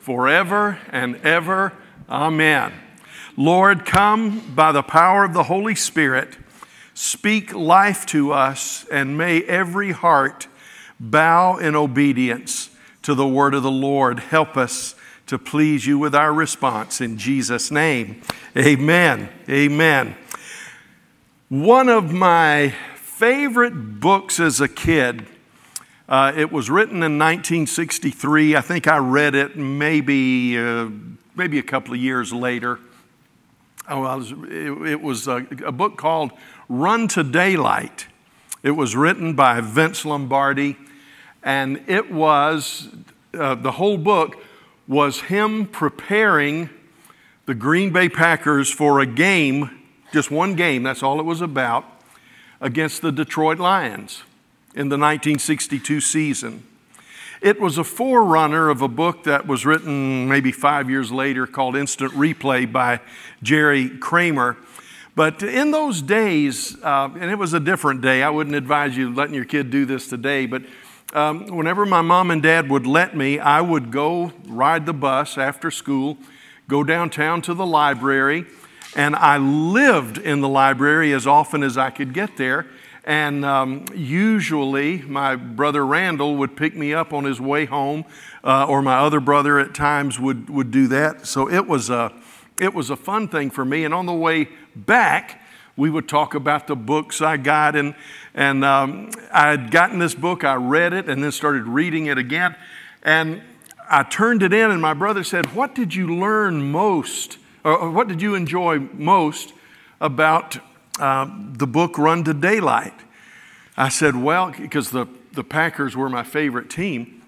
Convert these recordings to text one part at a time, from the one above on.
forever and ever. Amen. Lord, come by the power of the Holy Spirit, speak life to us, and may every heart bow in obedience to the word of the Lord. Help us to please you with our response in Jesus' name. Amen. Amen. One of my favorite books as a kid uh, it was written in 1963. I think I read it maybe, uh, maybe a couple of years later. Oh, was, it, it, was a, a, book called Run to Daylight. It was written by Vince Lombardi, and it was, uh, the whole book was him preparing the Green Bay Packers for a game, just one game, that's all it was about, against the Detroit Lions in the 1962 season. It was a forerunner of a book that was written maybe five years later called Instant Replay by Jerry Kramer. But in those days, uh, and it was a different day, I wouldn't advise you letting your kid do this today, but um, whenever my mom and dad would let me, I would go ride the bus after school, go downtown to the library, and I lived in the library as often as I could get there. And um, usually, my brother Randall would pick me up on his way home, uh, or my other brother at times would, would do that. So it was, a, it was a fun thing for me. And on the way back, we would talk about the books I got. And, and um, I had gotten this book, I read it, and then started reading it again. And I turned it in, and my brother said, What did you learn most, or what did you enjoy most about uh, the book Run to Daylight. I said, Well, because the, the Packers were my favorite team.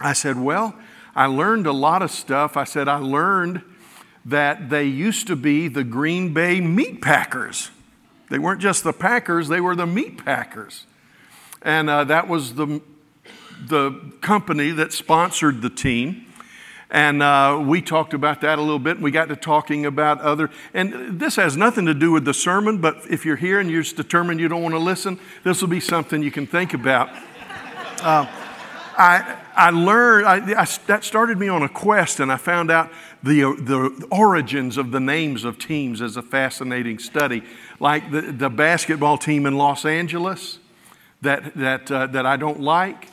I said, Well, I learned a lot of stuff. I said, I learned that they used to be the Green Bay Meat Packers. They weren't just the Packers, they were the Meat Packers. And uh, that was the, the company that sponsored the team. And uh, we talked about that a little bit, and we got to talking about other. And this has nothing to do with the sermon, but if you're here and you're just determined you don't want to listen, this will be something you can think about. Uh, I, I learned, I, I, that started me on a quest, and I found out the, the origins of the names of teams as a fascinating study. Like the, the basketball team in Los Angeles that, that, uh, that I don't like.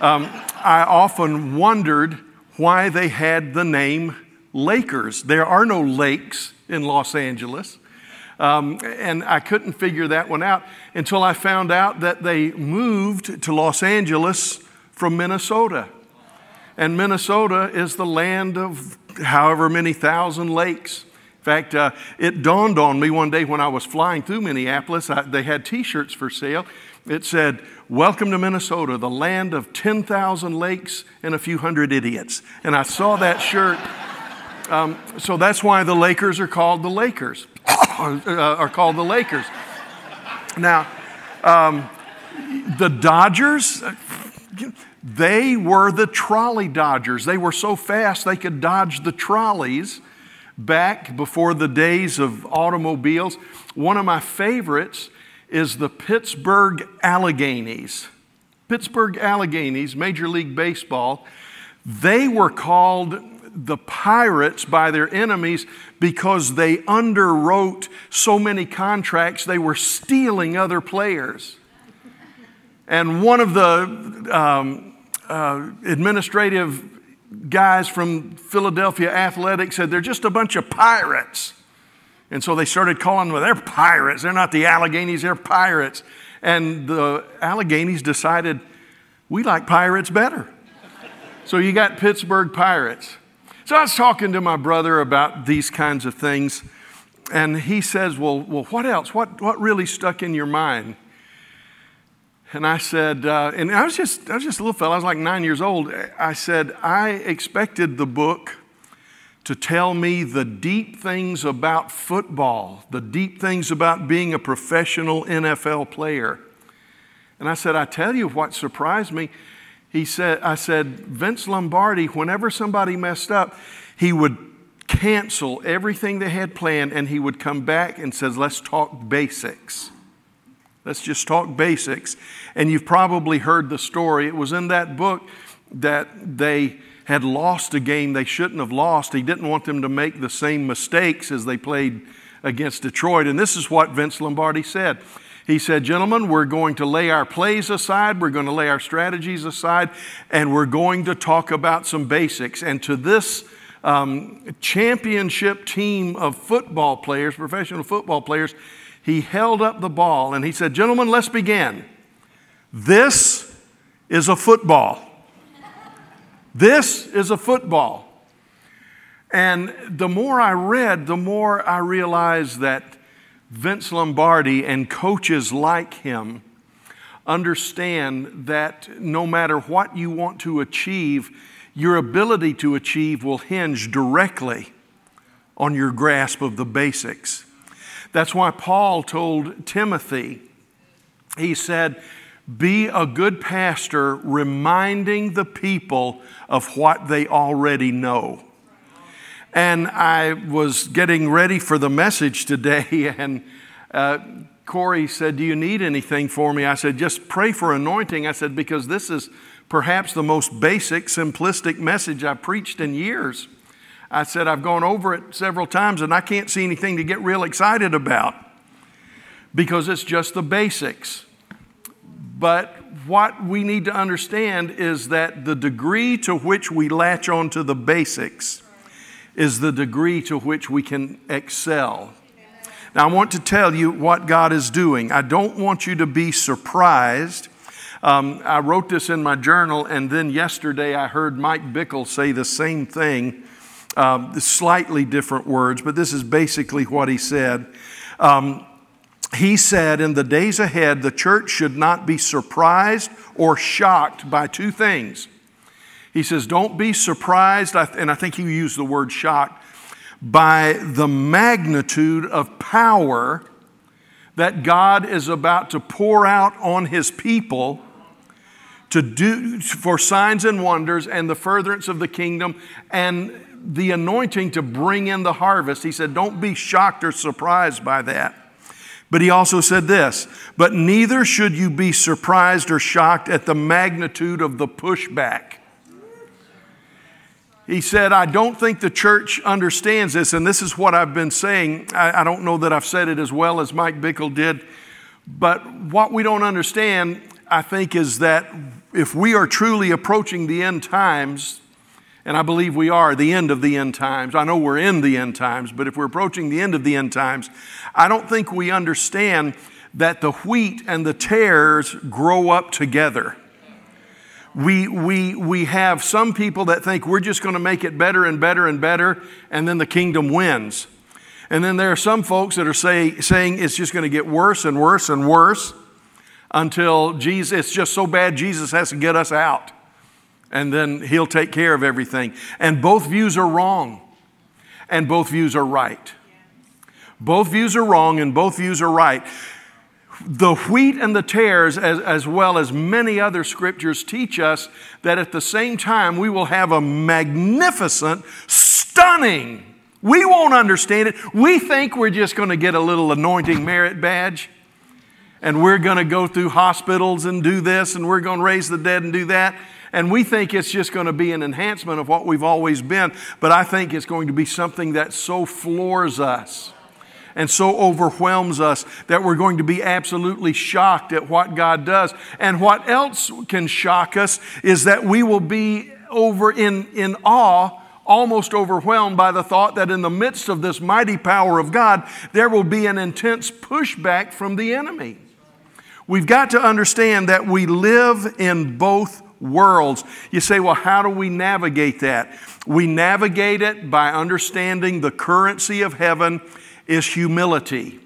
Um, I often wondered why they had the name Lakers. There are no lakes in Los Angeles. Um, and I couldn't figure that one out until I found out that they moved to Los Angeles from Minnesota. And Minnesota is the land of however many thousand lakes. In fact, uh, it dawned on me one day when I was flying through Minneapolis, I, they had t shirts for sale. It said, Welcome to Minnesota, the land of 10,000 lakes and a few hundred idiots. And I saw that shirt. Um, so that's why the Lakers are called the Lakers, uh, are called the Lakers. Now, um, the Dodgers, they were the trolley Dodgers. They were so fast they could dodge the trolleys back before the days of automobiles. One of my favorites is the Pittsburgh Alleghenies. Pittsburgh Alleghenies, Major League Baseball, they were called the Pirates by their enemies because they underwrote so many contracts, they were stealing other players. And one of the um, uh, administrative guys from Philadelphia Athletics said, They're just a bunch of pirates. And so they started calling them, they're pirates. They're not the Alleghenies, they're pirates. And the Alleghenies decided, we like pirates better. so you got Pittsburgh Pirates. So I was talking to my brother about these kinds of things, and he says, Well, well what else? What, what really stuck in your mind? And I said, uh, and I was just I was just a little fellow. I was like nine years old. I said I expected the book to tell me the deep things about football, the deep things about being a professional NFL player. And I said, I tell you what surprised me. He said, I said, Vince Lombardi, whenever somebody messed up, he would cancel everything they had planned and he would come back and says, let's talk basics. Let's just talk basics. And you've probably heard the story. It was in that book that they had lost a game they shouldn't have lost. He didn't want them to make the same mistakes as they played against Detroit. And this is what Vince Lombardi said. He said, Gentlemen, we're going to lay our plays aside, we're going to lay our strategies aside, and we're going to talk about some basics. And to this um, championship team of football players, professional football players, he held up the ball and he said, Gentlemen, let's begin. This is a football. This is a football. And the more I read, the more I realized that Vince Lombardi and coaches like him understand that no matter what you want to achieve, your ability to achieve will hinge directly on your grasp of the basics. That's why Paul told Timothy, he said, be a good pastor, reminding the people of what they already know. And I was getting ready for the message today, and uh, Corey said, Do you need anything for me? I said, Just pray for anointing. I said, Because this is perhaps the most basic, simplistic message I've preached in years. I said, I've gone over it several times, and I can't see anything to get real excited about because it's just the basics. But what we need to understand is that the degree to which we latch onto the basics is the degree to which we can excel. Now, I want to tell you what God is doing. I don't want you to be surprised. Um, I wrote this in my journal, and then yesterday I heard Mike Bickle say the same thing, um, slightly different words, but this is basically what he said. Um, he said, In the days ahead, the church should not be surprised or shocked by two things. He says, Don't be surprised, and I think he used the word shocked, by the magnitude of power that God is about to pour out on his people to do for signs and wonders and the furtherance of the kingdom and the anointing to bring in the harvest. He said, Don't be shocked or surprised by that. But he also said this, but neither should you be surprised or shocked at the magnitude of the pushback. He said, I don't think the church understands this, and this is what I've been saying. I, I, don't know that I've said it as well as Mike Bickle did, but what we don't understand, I think, is that if we are truly approaching the end times, and I believe we are, the end of the end times. I know we're in the end times, but if we're approaching the end of the end times, I don't think we understand that the wheat and the tares grow up together. We, we, we have some people that think we're just going to make it better and better and better, and then the kingdom wins. And then there are some folks that are say, saying it's just going to get worse and worse and worse until Jesus, it's just so bad Jesus has to get us out and then he'll take care of everything. And both views are wrong, and both views are right. Both views are wrong, and both views are right. The wheat and the tares, as, as well as many other scriptures, teach us that at the same time we will have a magnificent, stunning, we won't understand it. We think we're just going to get a little anointing merit badge and we're going to go through hospitals and do this and we're going to raise the dead and do that. And we think it's just going to be an enhancement of what we've always been, but I think it's going to be something that so floors us and so overwhelms us that we're going to be absolutely shocked at what God does. And what else can shock us is that we will be over in, in awe almost overwhelmed by the thought that in the midst of this mighty power of God, there will be an intense pushback from the enemy. We've got to understand that we live in both worlds. You say, well, how do we navigate that? We navigate it by understanding the currency of heaven is humility.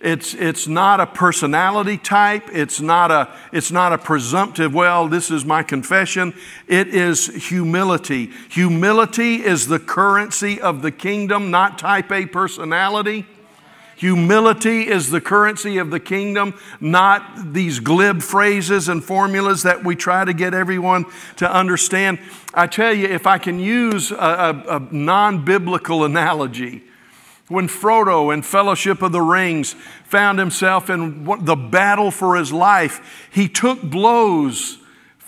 It's, it's not a personality type. It's not a, it's not a presumptive, well, this is my confession. It is humility. Humility is the currency of the kingdom, not type A personality. Humility is the currency of the kingdom, not these glib phrases and formulas that we try to get everyone to understand. I tell you, if I can use a, a, a non biblical analogy, when Frodo in Fellowship of the Rings found himself in the battle for his life, he took blows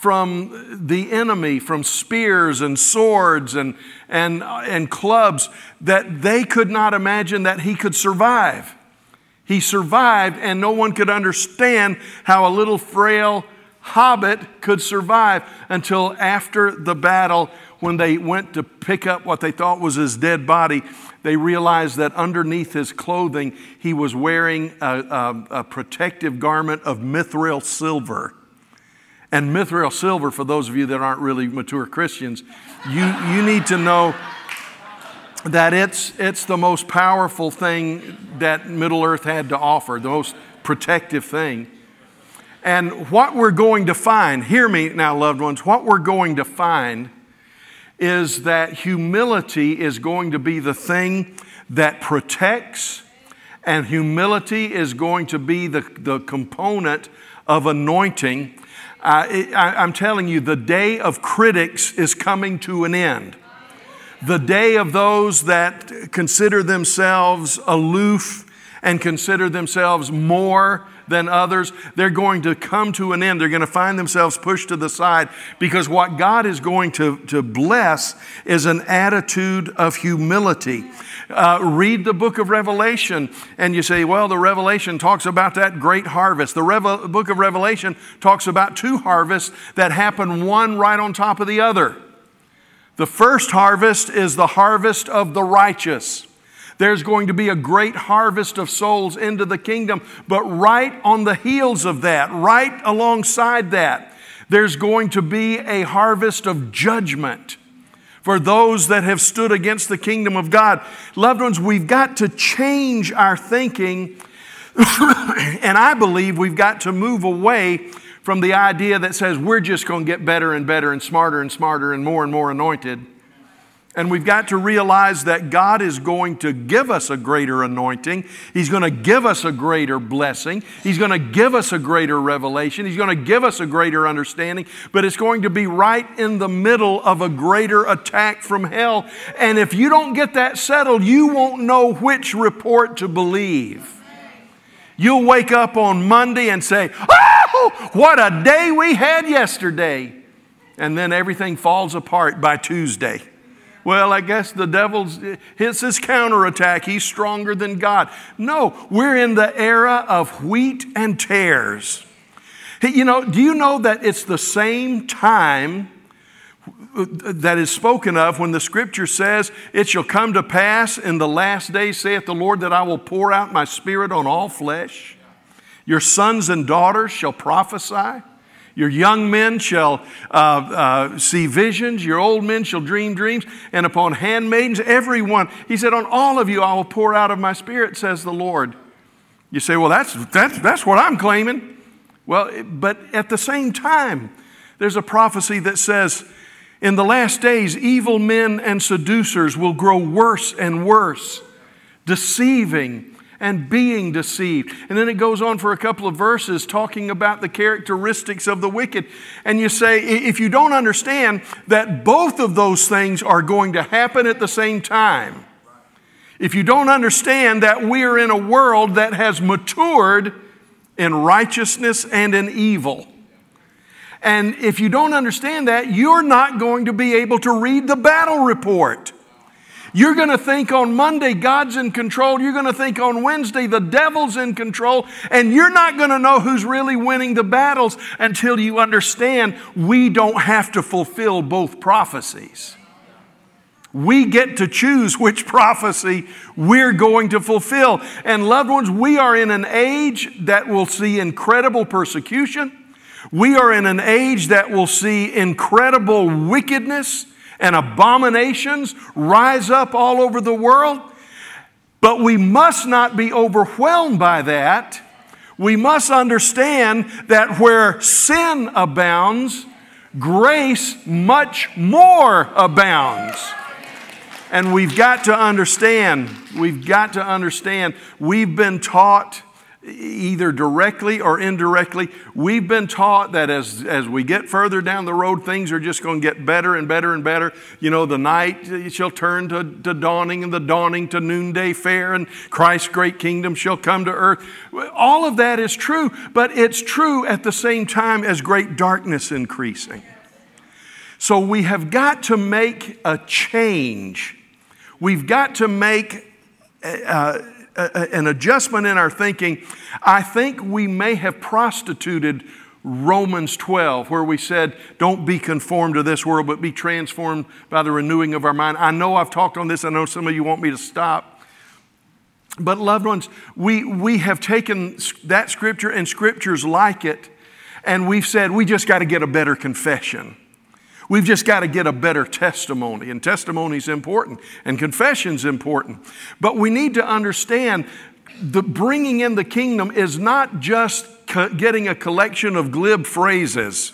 from the enemy, from spears and swords and, and, and clubs that they could not imagine that he could survive. He survived, and no one could understand how a little frail hobbit could survive until after the battle when they went to pick up what they thought was his dead body they realized that underneath his clothing, he was wearing a, a, a protective garment of mithril silver. And mithril silver, for those of you that aren't really mature Christians, you, you need to know that it's, it's the most powerful thing that Middle Earth had to offer, the most protective thing. And what we're going to find, hear me now, loved ones, what we're going to find is that humility is going to be the thing that protects, and humility is going to be the, the component of anointing. Uh, I, I'm telling you, the day of critics is coming to an end. The day of those that consider themselves aloof and consider themselves more than others, they're going to come to an end. They're going to find themselves pushed to the side because what God is going to, to bless is an attitude of humility. Uh, read the book of Revelation, and you say, well, the Revelation talks about that great harvest. The book of Revelation talks about two harvests that happen one right on top of the other. The first harvest is the harvest of the righteous. There's going to be a great harvest of souls into the kingdom. But right on the heels of that, right alongside that, there's going to be a harvest of judgment for those that have stood against the kingdom of God. Loved ones, we've got to change our thinking. and I believe we've got to move away from the idea that says we're just going to get better and better and smarter and smarter and more and more anointed. And we've got to realize that God is going to give us a greater anointing. He's going to give us a greater blessing. He's going to give us a greater revelation. He's going to give us a greater understanding. But it's going to be right in the middle of a greater attack from hell. And if you don't get that settled, you won't know which report to believe. You'll wake up on Monday and say, Oh, what a day we had yesterday. And then everything falls apart by Tuesday. Well, I guess the devil's hits his counterattack. He's stronger than God. No, we're in the era of wheat and tares. You know, do you know that it's the same time that is spoken of when the scripture says, It shall come to pass in the last days, saith the Lord, that I will pour out my spirit on all flesh. Your sons and daughters shall prophesy. Your young men shall uh, uh, see visions, your old men shall dream dreams, and upon handmaidens, everyone. He said, On all of you I will pour out of my spirit, says the Lord. You say, Well, that's, that's, that's what I'm claiming. Well, but at the same time, there's a prophecy that says, In the last days, evil men and seducers will grow worse and worse, deceiving and being deceived. And then it goes on for a couple of verses talking about the characteristics of the wicked. And you say, if you don't understand that both of those things are going to happen at the same time, if you don't understand that we are in a world that has matured in righteousness and in evil, and if you don't understand that, you're not going to be able to read the battle report. You're going to think on Monday, God's in control. You're going to think on Wednesday, the devil's in control. And you're not going to know who's really winning the battles until you understand we don't have to fulfill both prophecies. We get to choose which prophecy we're going to fulfill. And loved ones, we are in an age that will see incredible persecution. We are in an age that will see incredible wickedness and abominations rise up all over the world. But we must not be overwhelmed by that. We must understand that where sin abounds, grace much more abounds. And we've got to understand, we've got to understand, we've been taught either directly or indirectly, we've been taught that as, as we get further down the road, things are just going to get better and better and better. You know, the night shall turn to, to dawning, and the dawning to noonday fair, and Christ's great kingdom shall come to earth. All of that is true, but it's true at the same time as great darkness increasing. So we have got to make a change. We've got to make. Uh, an adjustment in our thinking, I think we may have prostituted Romans 12, where we said, Don't be conformed to this world, but be transformed by the renewing of our mind. I know I've talked on this, I know some of you want me to stop. But, loved ones, we, we have taken that scripture and scriptures like it, and we've said, We just got to get a better confession. We've just got to get a better testimony, and testimony is important, and confession is important. But we need to understand the bringing in the kingdom is not just co- getting a collection of glib phrases.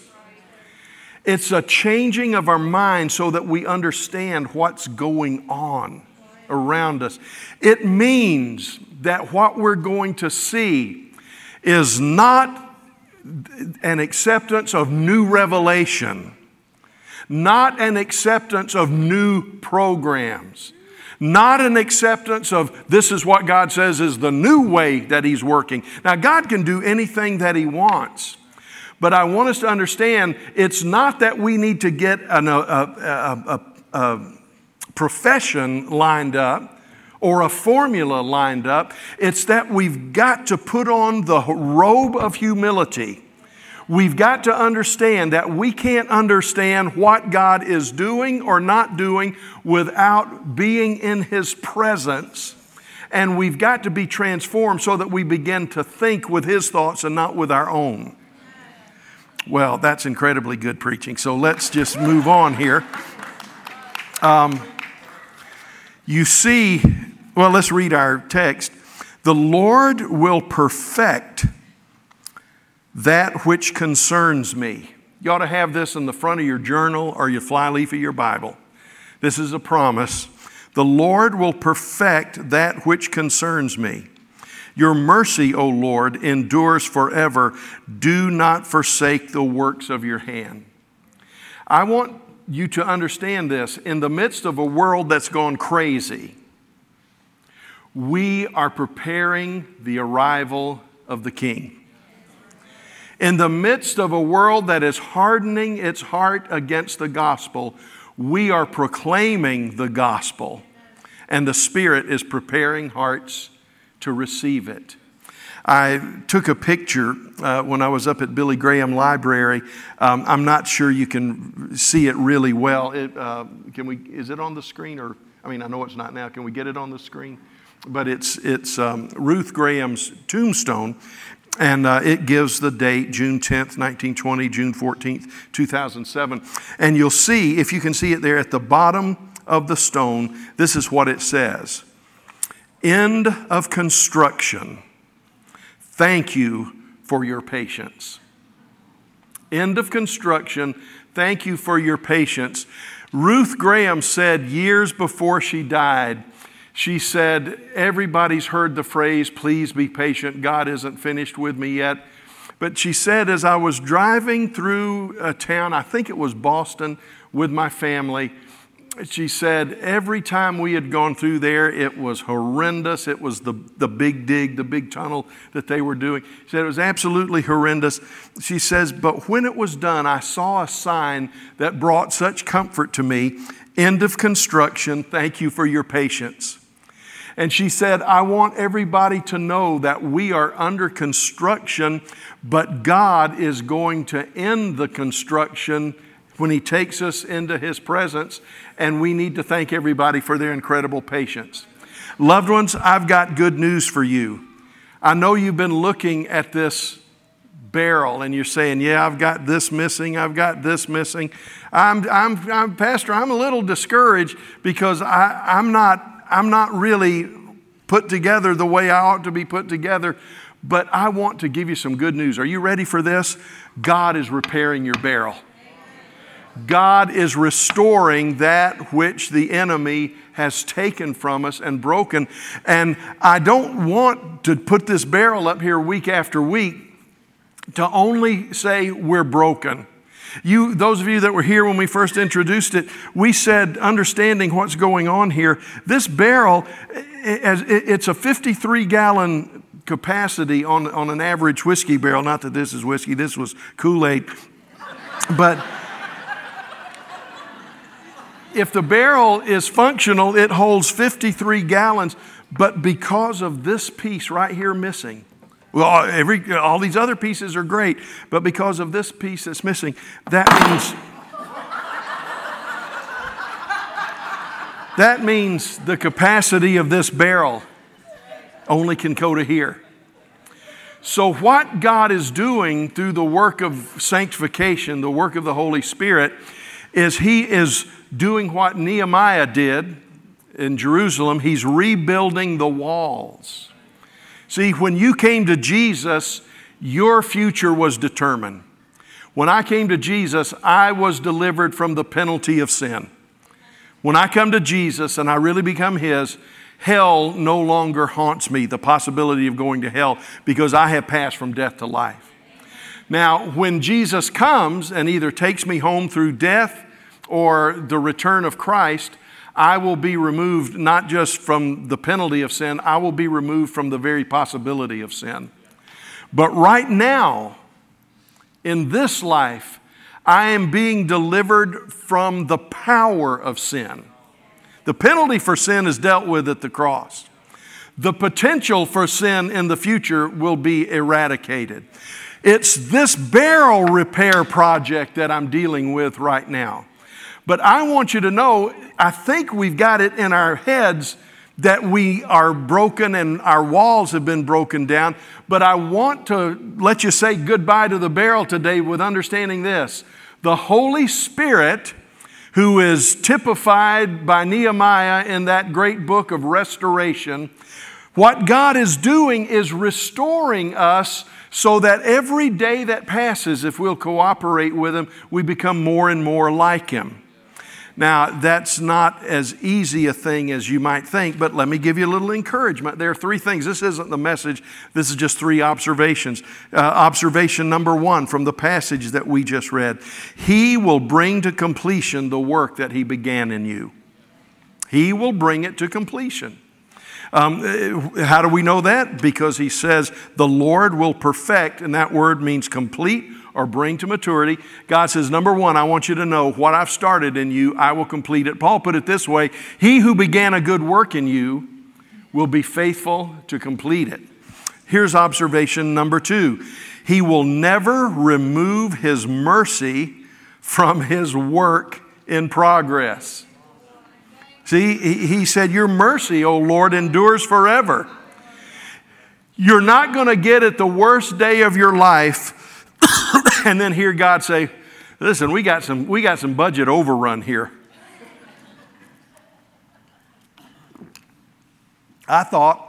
It's a changing of our mind so that we understand what's going on around us. It means that what we're going to see is not an acceptance of new revelation not an acceptance of new programs, not an acceptance of this is what God says is the new way that He's working. Now, God can do anything that He wants. But I want us to understand it's not that we need to get an, a, a, a, a profession lined up or a formula lined up. It's that we've got to put on the robe of humility We've got to understand that we can't understand what God is doing or not doing without being in His presence. And we've got to be transformed so that we begin to think with His thoughts and not with our own. Well, that's incredibly good preaching. So let's just move on here. Um, you see, well, let's read our text. The Lord will perfect that which concerns me. You ought to have this in the front of your journal or your flyleaf of your Bible. This is a promise. The Lord will perfect that which concerns me. Your mercy, O Lord, endures forever. Do not forsake the works of your hand. I want you to understand this. In the midst of a world that's gone crazy, we are preparing the arrival of the King in the midst of a world that is hardening its heart against the gospel, we are proclaiming the gospel, and the Spirit is preparing hearts to receive it. I took a picture uh, when I was up at Billy Graham Library. Um, I'm not sure you can see it really well. It, uh, can we? Is it on the screen? Or I mean, I know it's not now. Can we get it on the screen? But it's it's um, Ruth Graham's tombstone, and uh, it gives the date June 10th, 1920, June 14th, 2007. And you'll see, if you can see it there at the bottom of the stone, this is what it says End of construction. Thank you for your patience. End of construction. Thank you for your patience. Ruth Graham said years before she died, she said, Everybody's heard the phrase, please be patient. God isn't finished with me yet. But she said, as I was driving through a town, I think it was Boston, with my family, she said, every time we had gone through there, it was horrendous. It was the, the big dig, the big tunnel that they were doing. She said, it was absolutely horrendous. She says, but when it was done, I saw a sign that brought such comfort to me end of construction. Thank you for your patience. And she said, I want everybody to know that we are under construction, but God is going to end the construction when He takes us into His presence, and we need to thank everybody for their incredible patience. Loved ones, I've got good news for you. I know you've been looking at this barrel and you're saying, Yeah, I've got this missing, I've got this missing. I'm, I'm, I'm Pastor, I'm a little discouraged because I, I'm not I'm not really put together the way I ought to be put together. But I want to give you some good news. Are you ready for this? God is repairing your barrel. God is restoring that which the enemy has taken from us and broken. And I don't want to put this barrel up here week after week to only say we're broken. You, those of you that were here when we first introduced it, we said, understanding what's going on here, this barrel, eh, it's a 53 gallon capacity on, on an average whiskey barrel. Not that this is whiskey, this was Kool Aid. But if the barrel is functional, it holds 53 gallons. But because of this piece right here missing, well, every, all these other pieces are great, but because of this piece that's missing, that means that means the capacity of this barrel only can go to here. So, what God is doing through the work of sanctification, the work of the Holy Spirit, is He is doing what Nehemiah did in Jerusalem. He's rebuilding the walls. See, when you came to Jesus, your future was determined. When I came to Jesus, I was delivered from the penalty of sin. When I come to Jesus and I really become His, hell no longer haunts me, the possibility of going to hell, because I have passed from death to life. Now, when Jesus comes and either takes me home through death or the return of Christ, I will be removed not just from the penalty of sin, I will be removed from the very possibility of sin. But right now, in this life, I am being delivered from the power of sin. The penalty for sin is dealt with at the cross. The potential for sin in the future will be eradicated. It's this barrel repair project that I'm dealing with right now. But I want you to know, I think we've got it in our heads that we are broken and our walls have been broken down. But I want to let you say goodbye to the barrel today with understanding this the Holy Spirit who is typified by Nehemiah in that great book of restoration, what God is doing is restoring us so that every day that passes, if we'll cooperate with Him, we become more and more like Him. Now, that's not as easy a thing as you might think, but let me give you a little encouragement. There are three things. This isn't the message, this is just three observations. Uh, observation number one from the passage that we just read He will bring to completion the work that He began in you. He will bring it to completion. Um, uh, how do we know that? Because He says, The Lord will perfect, and that word means complete or bring to maturity. God says, number one, I want you to know what I've started in you, I will complete it. Paul put it this way He who began a good work in you will be faithful to complete it. Here's observation number two He will never remove His mercy from His work in progress. See, he said, Your mercy, O Lord, endures forever. You're not going to get it the worst day of your life and then hear God say, listen, we got some, we got some budget overrun here. I thought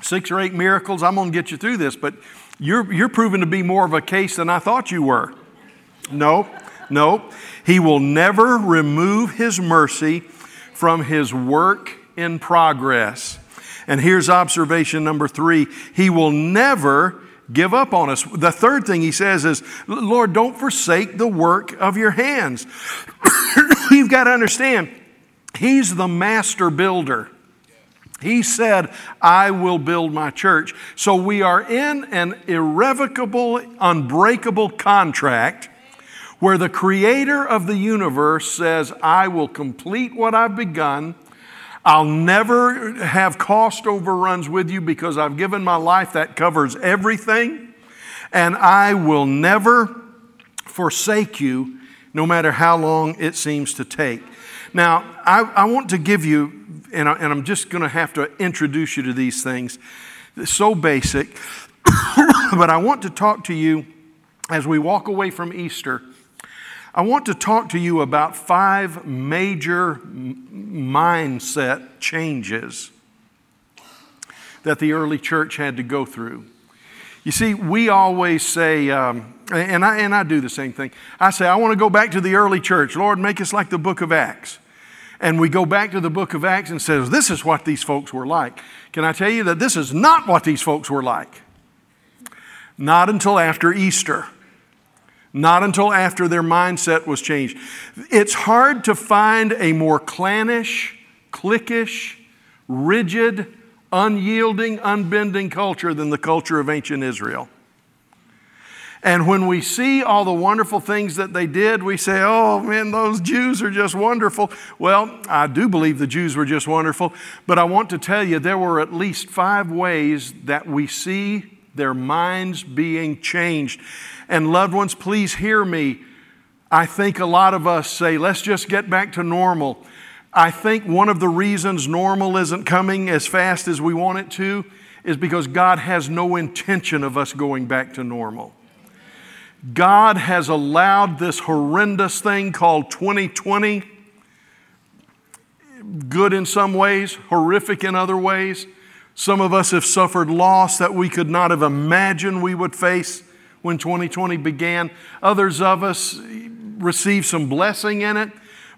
six or eight miracles, I'm going to get you through this, but you're, you're proving to be more of a case than I thought you were. No, no. He will never remove his mercy from his work in progress. And here's observation number three He will never give up on us. The third thing he says is, Lord, don't forsake the work of your hands. You've got to understand, he's the master builder. He said, I will build my church. So we are in an irrevocable, unbreakable contract where the creator of the universe says, I will complete what I've begun I'll never have cost overruns with you because I've given my life that covers everything. And I will never forsake you, no matter how long it seems to take. Now, I, I want to give you, and, I, and I'm just going to have to introduce you to these things. It's so basic, but I want to talk to you as we walk away from Easter I want to talk to you about five major mindset changes that the early church had to go through. You see, we always say, um, and, I, and I do the same thing. I say, I want to go back to the early church. Lord, make us like the book of Acts. And we go back to the book of Acts and says, this is what these folks were like. Can I tell you that this is not what these folks were like? Not until after Easter. Not until after their mindset was changed. It's hard to find a more clannish, cliquish, rigid, unyielding, unbending culture than the culture of ancient Israel. And when we see all the wonderful things that they did, we say, oh man, those Jews are just wonderful. Well, I do believe the Jews were just wonderful, but I want to tell you there were at least five ways that we see their minds being changed. And loved ones, please hear me. I think a lot of us say, let's just get back to normal. I think one of the reasons normal isn't coming as fast as we want it to is because God has no intention of us going back to normal. God has allowed this horrendous thing called 2020, good in some ways, horrific in other ways. Some of us have suffered loss that we could not have imagined we would face when 2020 began. Others of us received some blessing in it,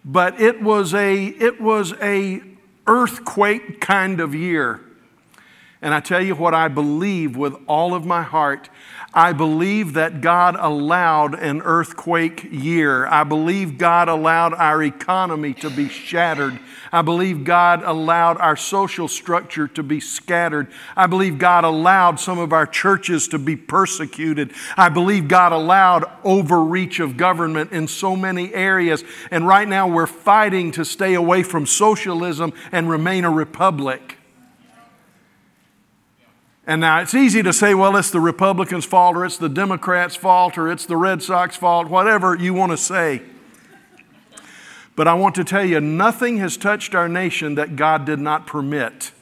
but it was a, it was a earthquake kind of year. And I tell you what I believe with all of my heart I believe that God allowed an earthquake year. I believe God allowed our economy to be shattered. I believe God allowed our social structure to be scattered. I believe God allowed some of our churches to be persecuted. I believe God allowed overreach of government in so many areas. And right now we're fighting to stay away from socialism and remain a republic. And now it's easy to say, well, it's the Republicans' fault, or it's the Democrats' fault, or it's the Red Sox' fault, whatever you want to say. But I want to tell you, nothing has touched our nation that God did not permit.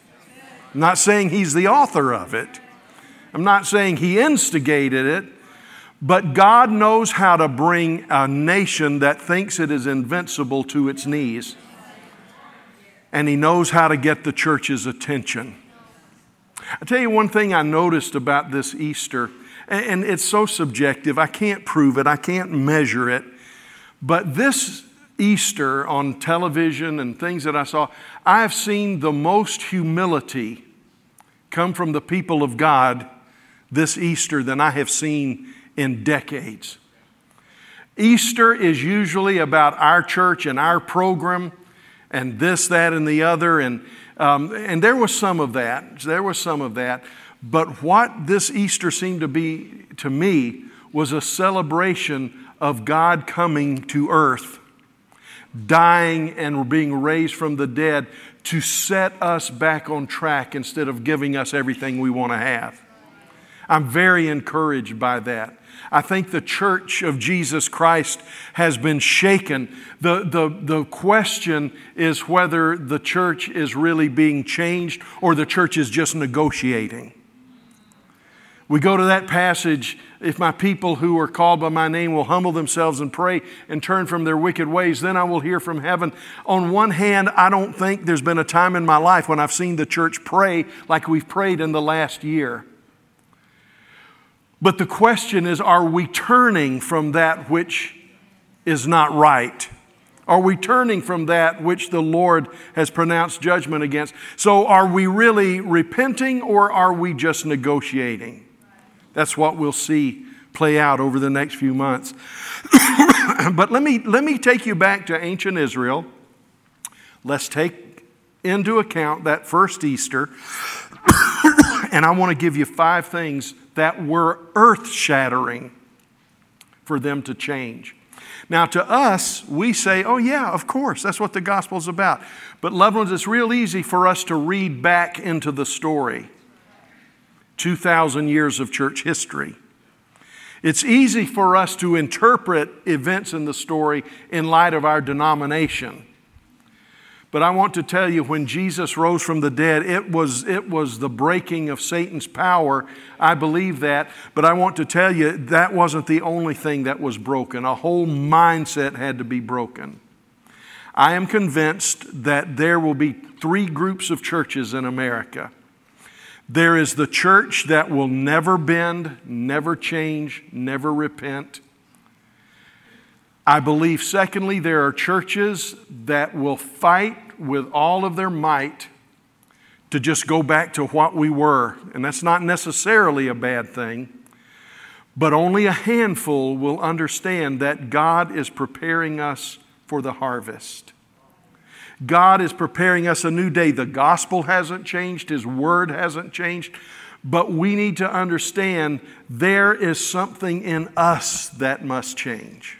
I'm not saying He's the author of it, I'm not saying He instigated it, but God knows how to bring a nation that thinks it is invincible to its knees. And He knows how to get the church's attention. I'll tell you one thing I noticed about this Easter, and it's so subjective. I can't prove it, I can't measure it. But this Easter on television and things that I saw, I've seen the most humility come from the people of God this Easter than I have seen in decades. Easter is usually about our church and our program and this, that, and the other. And um, and there was some of that. There was some of that. But what this Easter seemed to be to me was a celebration of God coming to earth, dying and being raised from the dead to set us back on track instead of giving us everything we want to have. I'm very encouraged by that. I think the church of Jesus Christ has been shaken. The, the, the question is whether the church is really being changed or the church is just negotiating. We go to that passage if my people who are called by my name will humble themselves and pray and turn from their wicked ways, then I will hear from heaven. On one hand, I don't think there's been a time in my life when I've seen the church pray like we've prayed in the last year. But the question is are we turning from that which is not right? Are we turning from that which the Lord has pronounced judgment against? So, are we really repenting or are we just negotiating? That's what we'll see play out over the next few months. but let me, let me take you back to ancient Israel. Let's take into account that first Easter. and I want to give you five things that were earth shattering for them to change. Now, to us, we say, oh, yeah, of course, that's what the gospel's about. But, loved ones, it's real easy for us to read back into the story 2,000 years of church history. It's easy for us to interpret events in the story in light of our denomination. But I want to tell you, when Jesus rose from the dead, it was, it was the breaking of Satan's power. I believe that. But I want to tell you, that wasn't the only thing that was broken. A whole mindset had to be broken. I am convinced that there will be three groups of churches in America. There is the church that will never bend, never change, never repent. I believe, secondly, there are churches that will fight with all of their might to just go back to what we were. And that's not necessarily a bad thing. But only a handful will understand that God is preparing us for the harvest. God is preparing us a new day. The gospel hasn't changed, His word hasn't changed, but we need to understand there is something in us that must change.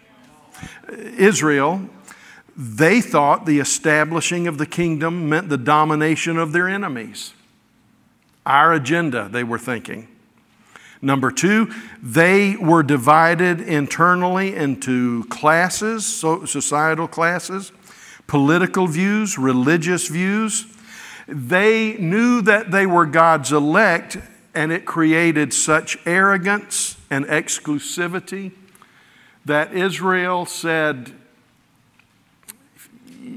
Israel, they thought the establishing of the kingdom meant the domination of their enemies. Our agenda, they were thinking. Number two, they were divided internally into classes, societal classes, political views, religious views. They knew that they were God's elect, and it created such arrogance and exclusivity that Israel said,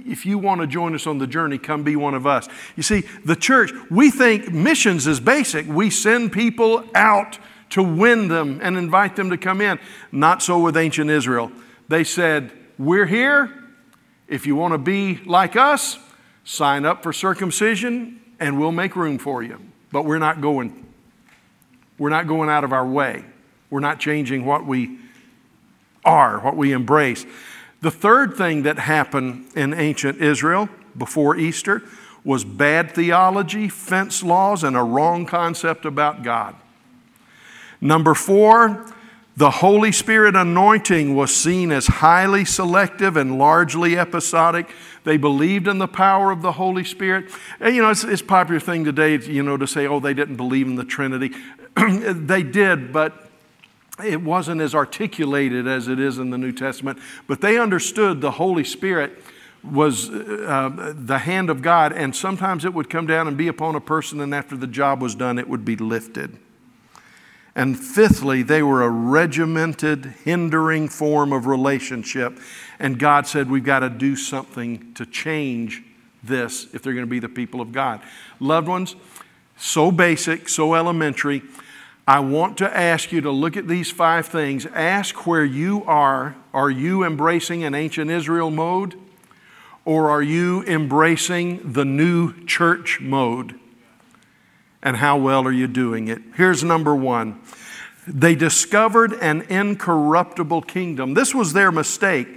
if you want to join us on the journey, come be one of us. You see, the church, we think missions is basic. We send people out to win them and invite them to come in. Not so with ancient Israel. They said, We're here. If you want to be like us, sign up for circumcision and we'll make room for you. But we're not going. We're not going out of our way. We're not changing what we are, what we embrace. The third thing that happened in ancient Israel before Easter was bad theology, fence laws, and a wrong concept about God. Number four, the Holy Spirit anointing was seen as highly selective and largely episodic. They believed in the power of the Holy Spirit. And, you know, it's, it's a popular thing today, you know, to say, oh, they didn't believe in the Trinity. they did, but it wasn't as articulated as it is in the New Testament. But they understood the Holy Spirit was uh, the hand of God, and sometimes it would come down and be upon a person, and after the job was done, it would be lifted. And fifthly, they were a regimented, hindering form of relationship. And God said, We've got to do something to change this if they're going to be the people of God. Loved ones, so basic, so elementary. I want to ask you to look at these five things. Ask where you are. Are you embracing an ancient Israel mode? Or are you embracing the new church mode? and how well are you doing it? Here's number one they discovered an incorruptible kingdom. This was their mistake.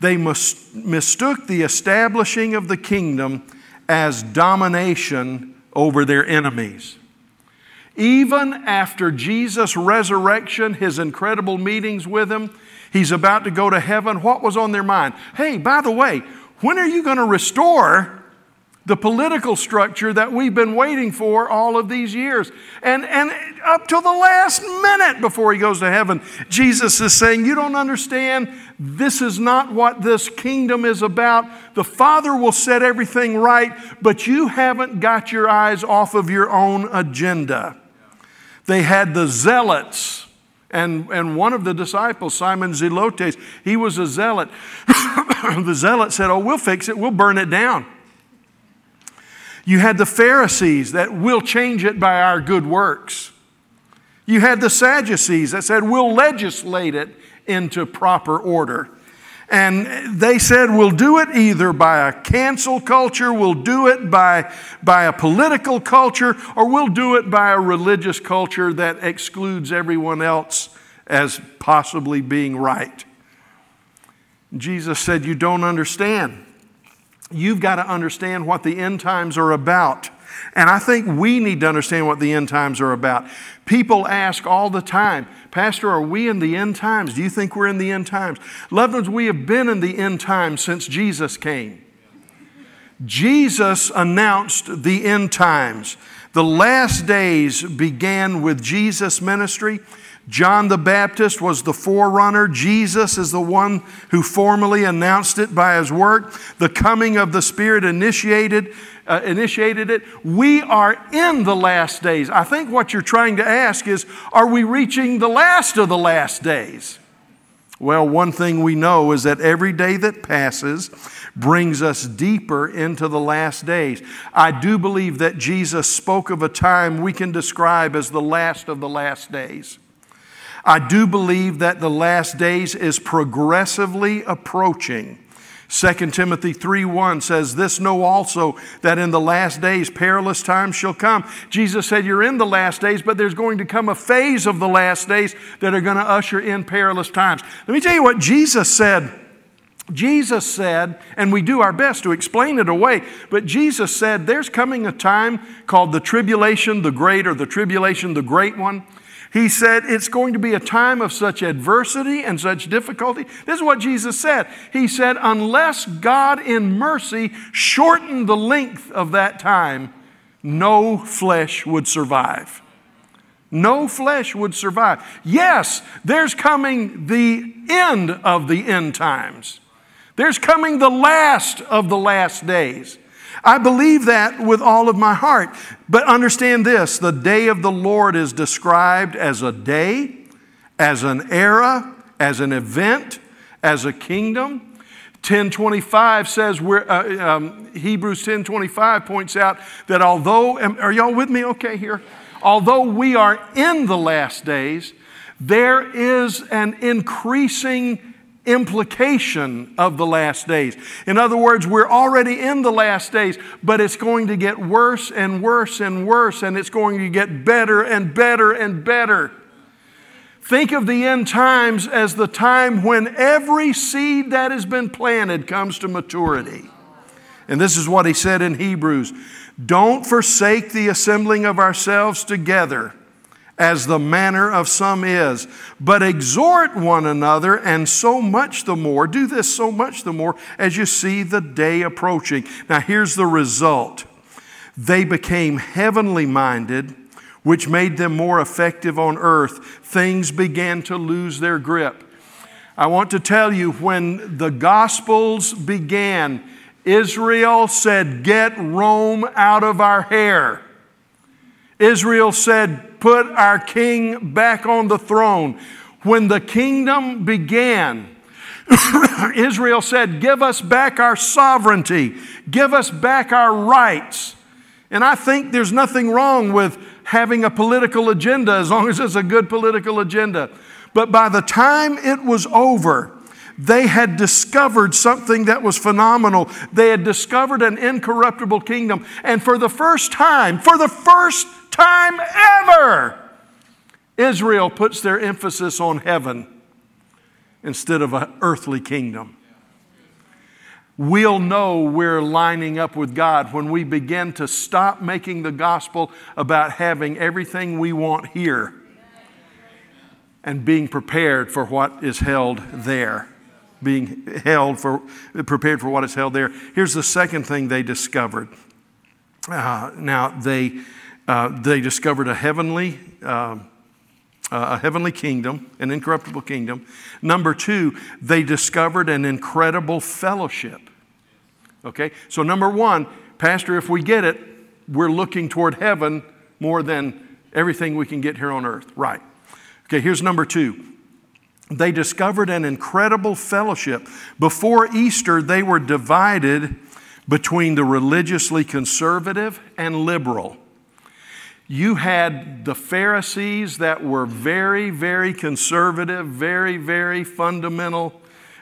They mis- mistook the establishing of the kingdom as domination over their enemies. Even after Jesus' resurrection, his incredible meetings with him, he's about to go to heaven. What was on their mind? Hey, by the way, when are you going to restore the political structure that we've been waiting for all of these years. And, and up till the last minute before he goes to heaven, Jesus is saying, You don't understand. This is not what this kingdom is about. The Father will set everything right, but you haven't got your eyes off of your own agenda. They had the zealots. And, and one of the disciples, Simon Zelotes, he was a zealot. the zealot said, Oh, we'll fix it, we'll burn it down. You had the Pharisees that will change it by our good works. You had the Sadducees that said we'll legislate it into proper order. And they said we'll do it either by a cancel culture, we'll do it by, by a political culture, or we'll do it by a religious culture that excludes everyone else as possibly being right. Jesus said, You don't understand you've got to understand what the end times are about. And I think we need to understand what the end times are about. People ask all the time, Pastor, are we in the end times? Do you think we're in the end times? Loved ones, we have been in the end times since Jesus came. Jesus announced the end times. The last days began with Jesus' ministry. John the Baptist was the forerunner. Jesus is the one who formally announced it by his work. The coming of the Spirit initiated, uh, initiated it. We are in the last days. I think what you're trying to ask is are we reaching the last of the last days? Well, one thing we know is that every day that passes brings us deeper into the last days. I do believe that Jesus spoke of a time we can describe as the last of the last days. I do believe that the last days is progressively approaching. 2 Timothy 3 1 says, This know also that in the last days perilous times shall come. Jesus said, You're in the last days, but there's going to come a phase of the last days that are going to usher in perilous times. Let me tell you what Jesus said. Jesus said, and we do our best to explain it away, but Jesus said, There's coming a time called the tribulation, the great, or the tribulation, the great one he said it's going to be a time of such adversity and such difficulty. This is what Jesus said. He said, unless God in mercy shortened the length of that time, no flesh would survive. No flesh would survive. Yes, there's coming the end of the end times. There's coming the last of the last days. I believe that with all of my heart. But understand this the day of the Lord is described as a day, as an era, as an event, as a kingdom. 1025 says we're, uh, um, Hebrews 1025 points out that although, are y'all with me okay here? Although we are in the last days, there is an increasing implication of the last days. In other words, we're already in the last days, but it's going to get worse and worse and worse, and it's going to get better and better and better. Think of the end times as the time when every seed that has been planted comes to maturity. And this is what he said in Hebrews Don't forsake the assembling of ourselves together as the manner of some is, but exhort one another, and so much the more, do this so much the more as you see the day approaching. Now, here's the result they became heavenly minded, which made them more effective on earth. Things began to lose their grip. I want to tell you, when the Gospels began, Israel said, Get Rome out of our hair. Israel said, Put our king back on the throne. When the kingdom began, Israel said, Give us back our sovereignty, give us back our rights. And I think there's nothing wrong with having a political agenda as long as it's a good political agenda. But by the time it was over, they had discovered something that was phenomenal. They had discovered an incorruptible kingdom. And for the first time, for the first time ever, Israel puts their emphasis on heaven instead of an earthly kingdom. We'll know we're lining up with God when we begin to stop making the gospel about having everything we want here and being prepared for what is held there. Being held for, prepared for what is held there. Here's the second thing they discovered. Uh, now, they uh, they discovered a heavenly, uh, a heavenly kingdom, an incorruptible kingdom. Number two, they discovered an incredible fellowship. Okay, so number one, Pastor, if we get it, we're looking toward heaven more than everything we can get here on earth. Right. Okay, here's number two. They discovered an incredible fellowship. Before Easter, they were divided between the religiously conservative and liberal you had the Pharisees that were very, very conservative, very, very fundamental,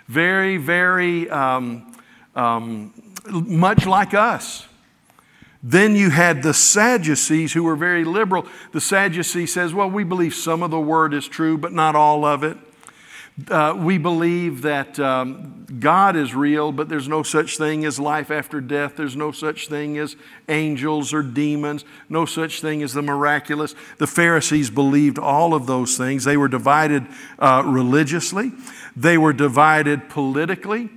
very, very um, um, much like us. Then you had the Sadducees who were very liberal. The Sadducee says, well, we believe some of the word is true, but not all of it. Uh, we believe that um, God is real, but there's no such thing as life after death. There's no such thing as angels or demons, no such thing as the miraculous. The Pharisees believed all of those things. They were divided uh, religiously, they were divided politically.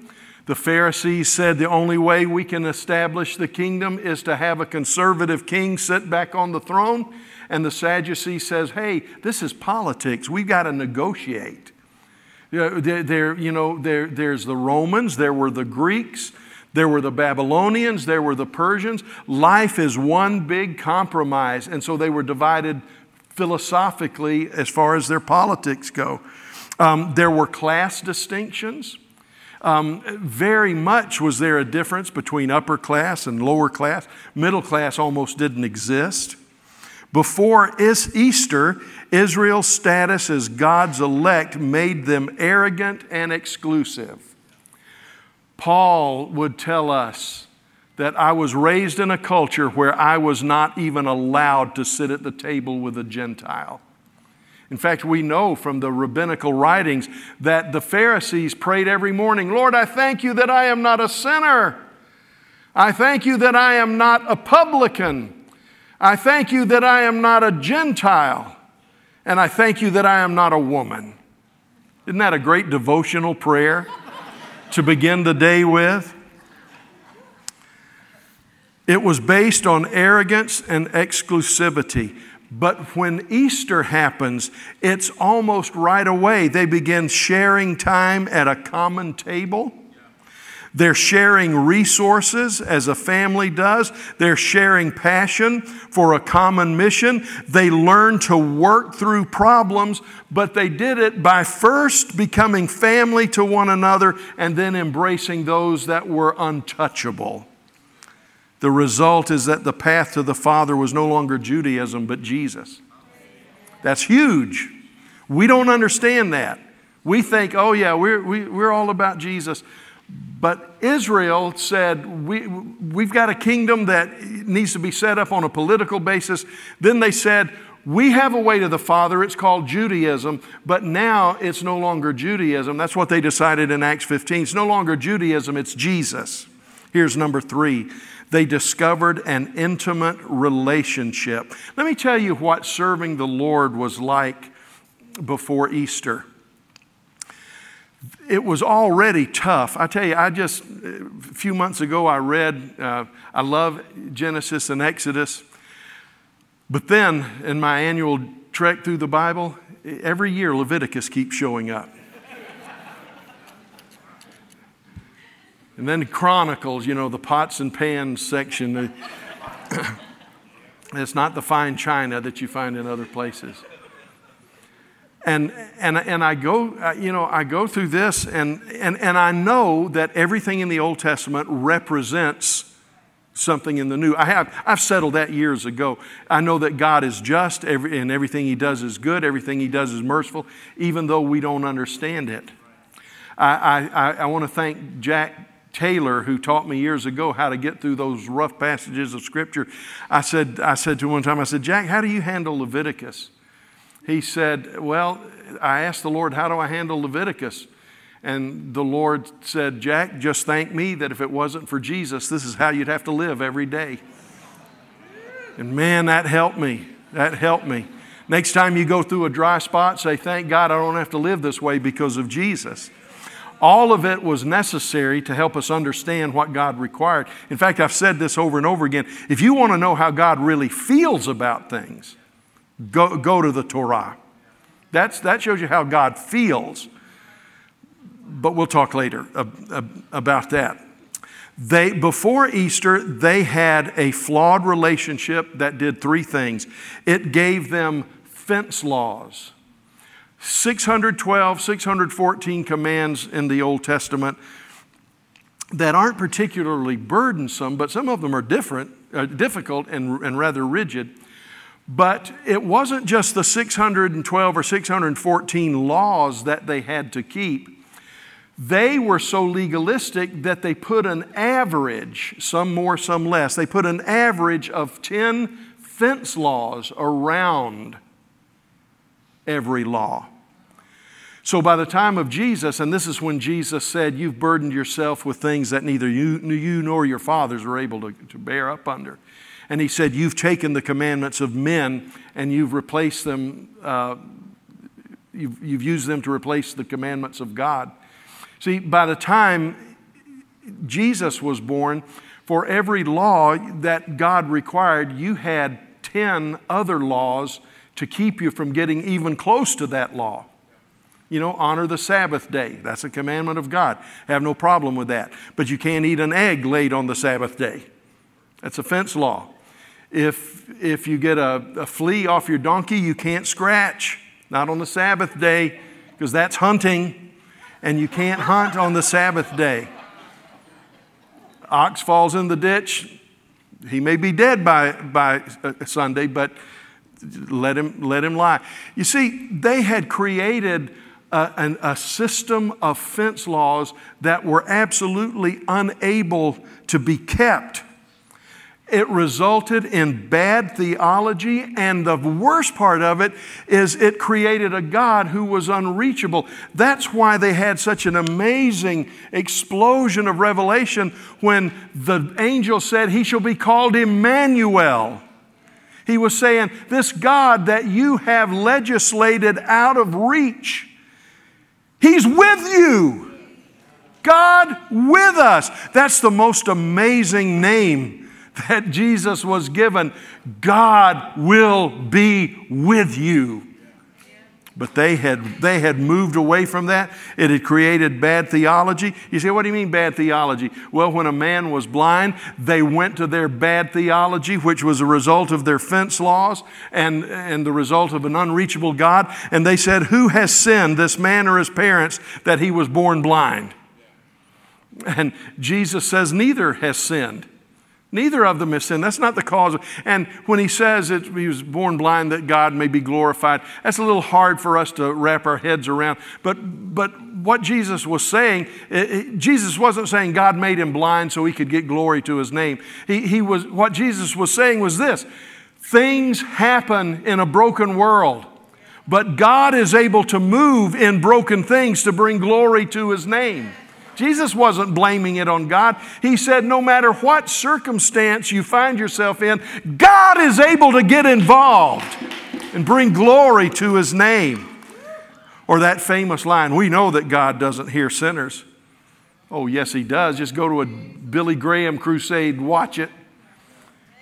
The Pharisees said the only way we can establish the kingdom is to have a conservative king sit back on the throne. And the Sadducee says, hey, this is politics. We've got to negotiate. There, there, you know, there, there's the Romans, there were the Greeks, there were the Babylonians, there were the Persians. Life is one big compromise. And so they were divided philosophically as far as their politics go. Um, there were class distinctions. Um, very much was there a difference between upper class and lower class. Middle class almost didn't exist. Before Easter, Israel's status as God's elect made them arrogant and exclusive. Paul would tell us that I was raised in a culture where I was not even allowed to sit at the table with a Gentile. In fact, we know from the rabbinical writings that the Pharisees prayed every morning Lord, I thank you that I am not a sinner. I thank you that I am not a publican. I thank you that I am not a Gentile. And I thank you that I am not a woman. Isn't that a great devotional prayer to begin the day with? It was based on arrogance and exclusivity. But when Easter happens, it's almost right away. They begin sharing time at a common table. They're sharing resources as a family does. They're sharing passion for a common mission. They learn to work through problems, but they did it by first becoming family to one another and then embracing those that were untouchable. The result is that the path to the Father was no longer Judaism, but Jesus. That's huge. We don't understand that. We think, oh, yeah, we're, we, are we are all about Jesus. But Israel said, we, We've got a kingdom that needs to be set up on a political basis. Then they said, We have a way to the Father. It's called Judaism, but now it's no longer Judaism. That's what they decided in Acts 15. It's no longer Judaism, it's Jesus. Here's number three they discovered an intimate relationship. Let me tell you what serving the Lord was like before Easter it was already tough. I tell you, I just, a few months ago, I read, uh, I love Genesis and Exodus. But then in my annual trek through the Bible, every year Leviticus keeps showing up. and then Chronicles, you know, the pots and pans section. it's not the fine china that you find in other places. And, and, and I go, uh, you know, I go through this and, and, and I know that everything in the Old Testament represents something in the new. I have, I've settled that years ago. I know that God is just every, and everything He does is good, everything He does is merciful, even though we don't understand it. I, I, I want to thank Jack Taylor, who taught me years ago how to get through those rough passages of Scripture. I said, I said to him one time, I said, Jack, how do you handle Leviticus? He said, Well, I asked the Lord, How do I handle Leviticus? And the Lord said, Jack, just thank me that if it wasn't for Jesus, this is how you'd have to live every day. And man, that helped me. That helped me. Next time you go through a dry spot, say, Thank God I don't have to live this way because of Jesus. All of it was necessary to help us understand what God required. In fact, I've said this over and over again. If you want to know how God really feels about things, Go, go to the Torah. That's, that shows you how God feels. But we'll talk later about that. They, before Easter, they had a flawed relationship that did three things. It gave them fence laws. 612, 614 commands in the Old Testament that aren't particularly burdensome, but some of them are different, uh, difficult and, and rather rigid. But it wasn't just the 612 or 614 laws that they had to keep. They were so legalistic that they put an average, some more, some less, they put an average of 10 fence laws around every law. So by the time of Jesus, and this is when Jesus said, You've burdened yourself with things that neither you, you nor your fathers were able to, to bear up under. And he said, You've taken the commandments of men and you've replaced them, uh, you've, you've used them to replace the commandments of God. See, by the time Jesus was born, for every law that God required, you had 10 other laws to keep you from getting even close to that law. You know, honor the Sabbath day. That's a commandment of God. Have no problem with that. But you can't eat an egg laid on the Sabbath day. That's a fence law. If, if you get a, a flea off your donkey, you can't scratch. Not on the Sabbath day. because that's hunting, and you can't hunt on the Sabbath day. Ox falls in the ditch, he may be dead by, by uh, Sunday, but let him, let him lie. You see, they had created a, an, a system of fence laws that were absolutely unable to be kept. It resulted in bad theology, and the worst part of it is it created a God who was unreachable. That's why they had such an amazing explosion of revelation when the angel said, He shall be called Emmanuel. He was saying, This God that you have legislated out of reach, He's with you. God with us. That's the most amazing name that Jesus was given. God will be with you. But they had, they had moved away from that. It had created bad theology. You say, what do you mean bad theology? Well, when a man was blind, they went to their bad theology, which was a result of their fence laws and, and the result of an unreachable God. And they said, Who has sinned, this man or his parents, that he was born blind? And Jesus says, Neither has sinned. Neither of them is sin. That's not the cause. And when he says that he was born blind that God may be glorified, that's a little hard for us to wrap our heads around. But, but what Jesus was saying, it, it, Jesus wasn't saying God made him blind so he could get glory to his name. He, he was, what Jesus was saying was this things happen in a broken world. But God is able to move in broken things to bring glory to his name. Jesus wasn't blaming it on God. He said, no matter what circumstance you find yourself in, God is able to get involved and bring glory to his name. Or that famous line, we know that God doesn't hear sinners. Oh, yes, he does. Just go to a Billy Graham crusade, watch it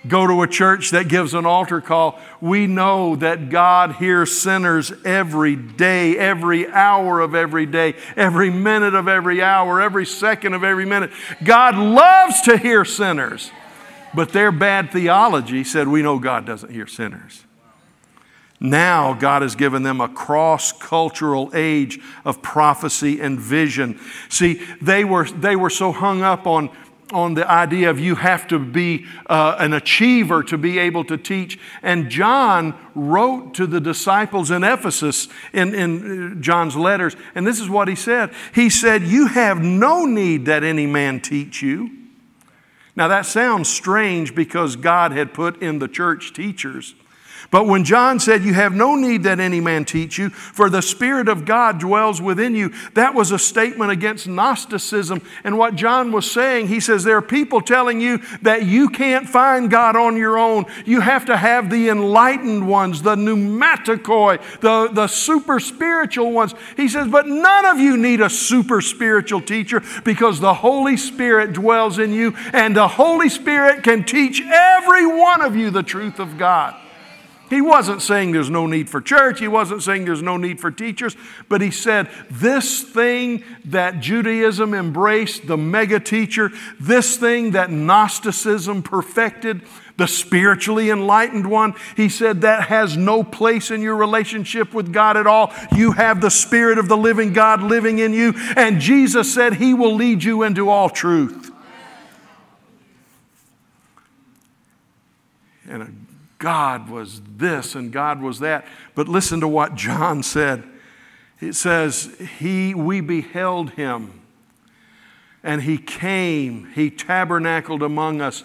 go to a church that gives an altar call, we know that God hears sinners every day, every hour of every day, every minute of every hour, every second of every minute. God loves to hear sinners. But their bad theology said, We know God doesn't hear sinners. Now, God has given them a cross cultural age of prophecy and vision. See, they were, they were so hung up on on the idea of you have to be uh, an achiever to be able to teach. And John wrote to the disciples in Ephesus in, in uh, John's letters, and this is what he said He said, You have no need that any man teach you. Now that sounds strange because God had put in the church teachers. But when John said, You have no need that any man teach you, for the Spirit of God dwells within you, that was a statement against Gnosticism. And what John was saying, he says, There are people telling you that you can't find God on your own. You have to have the enlightened ones, the pneumatikoi, the, the super spiritual ones. He says, But none of you need a super spiritual teacher because the Holy Spirit dwells in you, and the Holy Spirit can teach every one of you the truth of God. He wasn't saying there's no need for church. He wasn't saying there's no need for teachers. But he said, this thing that Judaism embraced, the mega teacher, this thing that Gnosticism perfected, the spiritually enlightened one, he said that has no place in your relationship with God at all. You have the Spirit of the living God living in you. And Jesus said he will lead you into all truth. And God was this and God was that. But listen to what John said. It says, He we beheld him, and he came, he tabernacled among us,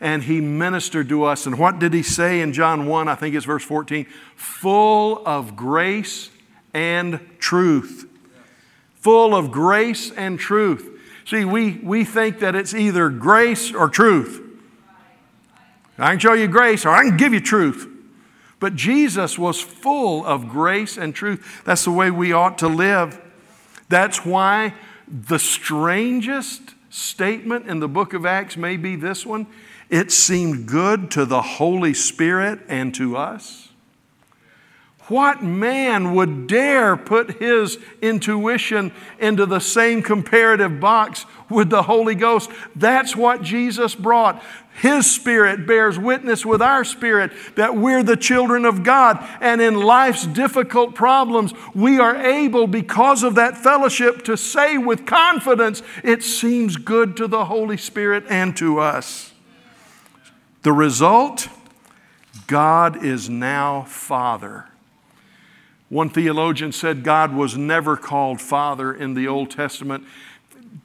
and he ministered to us. And what did he say in John 1? I think it's verse 14 full of grace and truth. Full of grace and truth. See, we, we think that it's either grace or truth. I can show you grace or I can give you truth. But Jesus was full of grace and truth. That's the way we ought to live. That's why the strangest statement in the book of Acts may be this one it seemed good to the Holy Spirit and to us. What man would dare put his intuition into the same comparative box with the Holy Ghost? That's what Jesus brought. His Spirit bears witness with our spirit that we're the children of God. And in life's difficult problems, we are able, because of that fellowship, to say with confidence, It seems good to the Holy Spirit and to us. The result God is now Father. One theologian said God was never called Father in the Old Testament.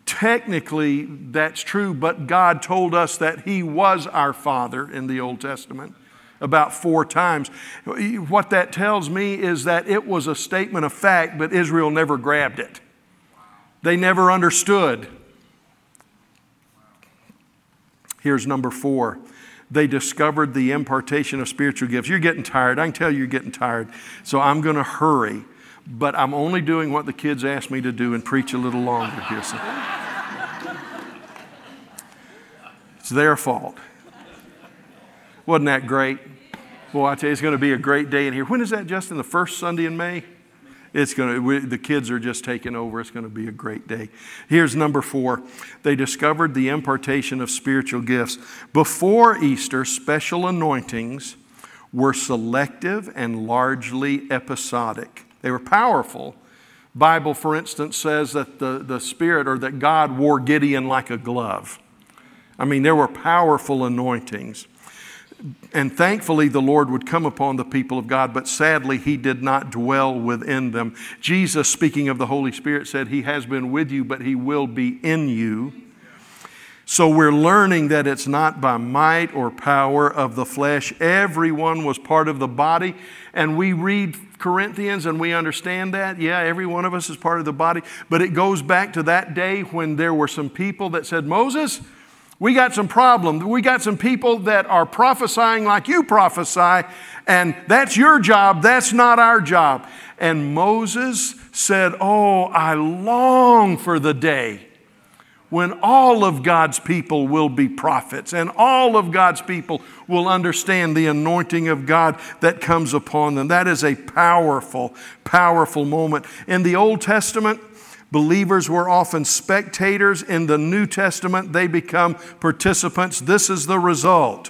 Technically, that's true, but God told us that He was our Father in the Old Testament about four times. What that tells me is that it was a statement of fact, but Israel never grabbed it. They never understood. Here's number four they discovered the impartation of spiritual gifts. You're getting tired. I can tell you're getting tired. So I'm going to hurry, but I'm only doing what the kids asked me to do and preach a little longer here. So. It's their fault. Wasn't that great? Boy, I tell you, it's going to be a great day in here. When is that, Justin? The first Sunday in May? It's going to, the kids are just taking over. It's going to be a great day. Here's number four. They discovered the impartation of spiritual gifts. Before Easter, special anointings were selective and largely episodic. They were powerful. Bible, for instance, says that the, the Spirit or that God wore Gideon like a glove. I mean, there were powerful anointings. And thankfully, the Lord would come upon the people of God, but sadly, He did not dwell within them. Jesus, speaking of the Holy Spirit, said, He has been with you, but He will be in you. So we're learning that it's not by might or power of the flesh. Everyone was part of the body. And we read Corinthians and we understand that. Yeah, every one of us is part of the body. But it goes back to that day when there were some people that said, Moses, we got some problems. We got some people that are prophesying like you prophesy, and that's your job, that's not our job. And Moses said, Oh, I long for the day when all of God's people will be prophets and all of God's people will understand the anointing of God that comes upon them. That is a powerful, powerful moment. In the Old Testament, Believers were often spectators. In the New Testament, they become participants. This is the result.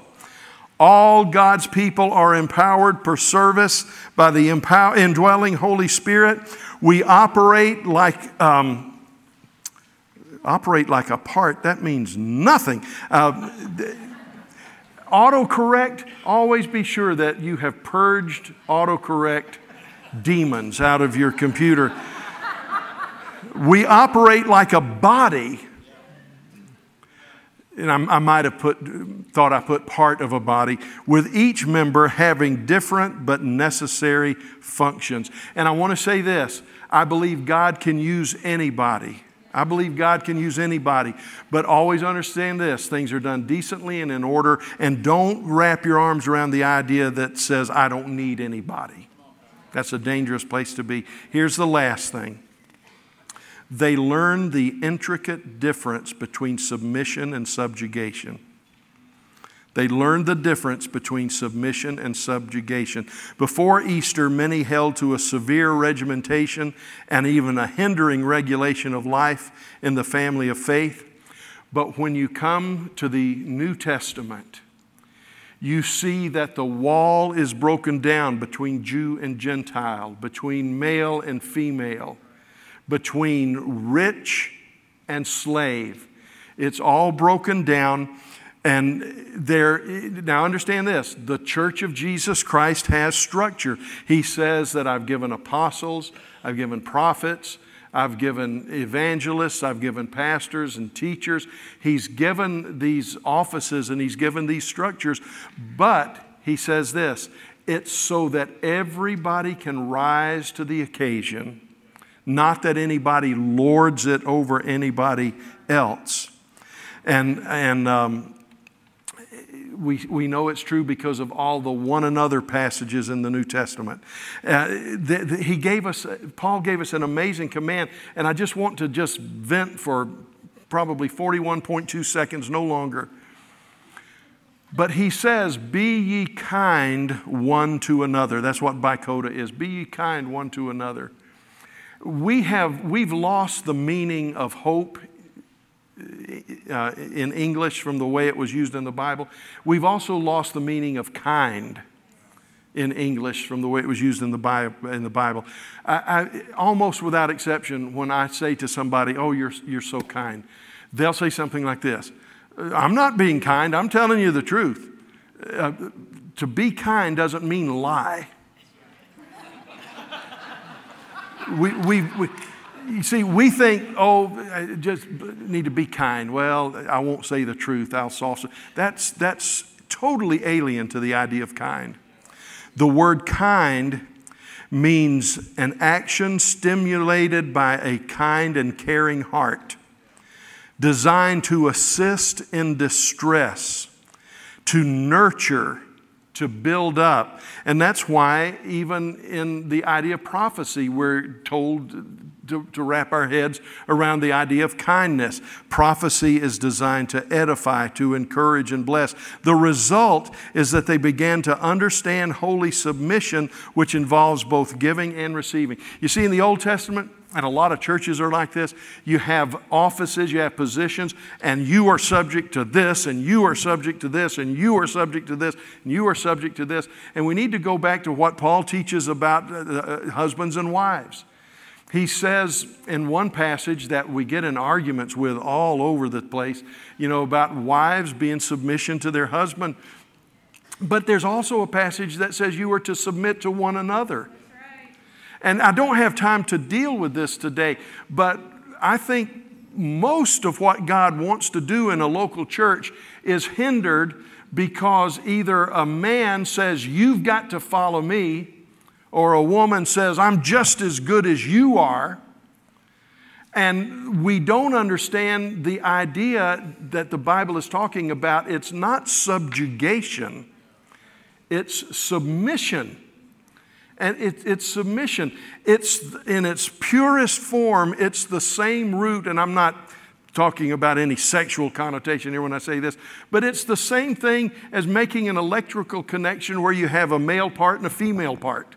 All God's people are empowered for service by the empower, indwelling Holy Spirit. We operate like um, operate like a part. That means nothing. Uh, autocorrect. Always be sure that you have purged autocorrect demons out of your computer we operate like a body. And I, I might have put, thought I put part of a body, with each member having different but necessary functions. And I want to say this I believe God can use anybody. I believe God can use anybody, but always understand this things are done decently and in order, and don't wrap your arms around the idea that says, I don't need anybody. That's a dangerous place to be. Here's the last thing they learned the intricate difference between submission and subjugation. They learned the difference between submission and subjugation. Before Easter, many held to a severe regimentation and even a hindering regulation of life in the family of faith. But when you come to the New Testament, you see that the wall is broken down between Jew and Gentile, between male and female between rich and slave. It's all broken down. And there, now understand this the church of Jesus Christ has structure. He says that I've given apostles, I've given prophets, I've given evangelists, I've given pastors and teachers. He's given these offices and he's given these structures. But he says this it's so that everybody can rise to the occasion not that anybody lords it over anybody else. And, and um, we, we know it's true because of all the one another passages in the New Testament. Uh, the, the, he gave us, Paul gave us an amazing command, and I just want to just vent for probably 41.2 seconds, no longer. But he says, Be ye kind one to another. That's what bicoda is. Be ye kind one to another. We have, we've lost the meaning of hope uh, in English from the way it was used in the Bible. We've also lost the meaning of kind in English from the way it was used in the Bible. In the Bible. I, I, almost without exception, when I say to somebody, Oh, you're, you're so kind, they'll say something like this I'm not being kind, I'm telling you the truth. Uh, to be kind doesn't mean lie. We, we, we, you see, we think, oh, I just need to be kind. Well, I won't say the truth. I'll it. That's, that's totally alien to the idea of kind. The word kind means an action stimulated by a kind and caring heart, designed to assist in distress, to nurture, to build up. And that's why, even in the idea of prophecy, we're told to, to, wrap our heads around the idea of kindness. Prophecy is designed to edify, to encourage, and bless. The result is that they began to understand holy submission, which involves both giving and receiving. You see, in the Old Testament, and a lot of churches are like this. You have offices, you have positions, and you are subject to this, and you are subject to this, and you are subject to this, and you are subject to this. And we need to go back to what Paul teaches about uh, uh husbands and wives. He says in one passage that we get in arguments with all over the place, you know, about wives being submission to their husband. But there's also a passage that says you are to submit to one another. And I don't have time to deal with this today, but I think most of what God wants to do in a local church is hindered because either a man says, You've got to follow me, or a woman says, I'm just as good as you are. And we don't understand the idea that the Bible is talking about. It's not subjugation, it's submission. And it, it's submission. It's in its purest form, it's the same root, and I'm not talking about any sexual connotation here when I say this, but it's the same thing as making an electrical connection where you have a male part and a female part.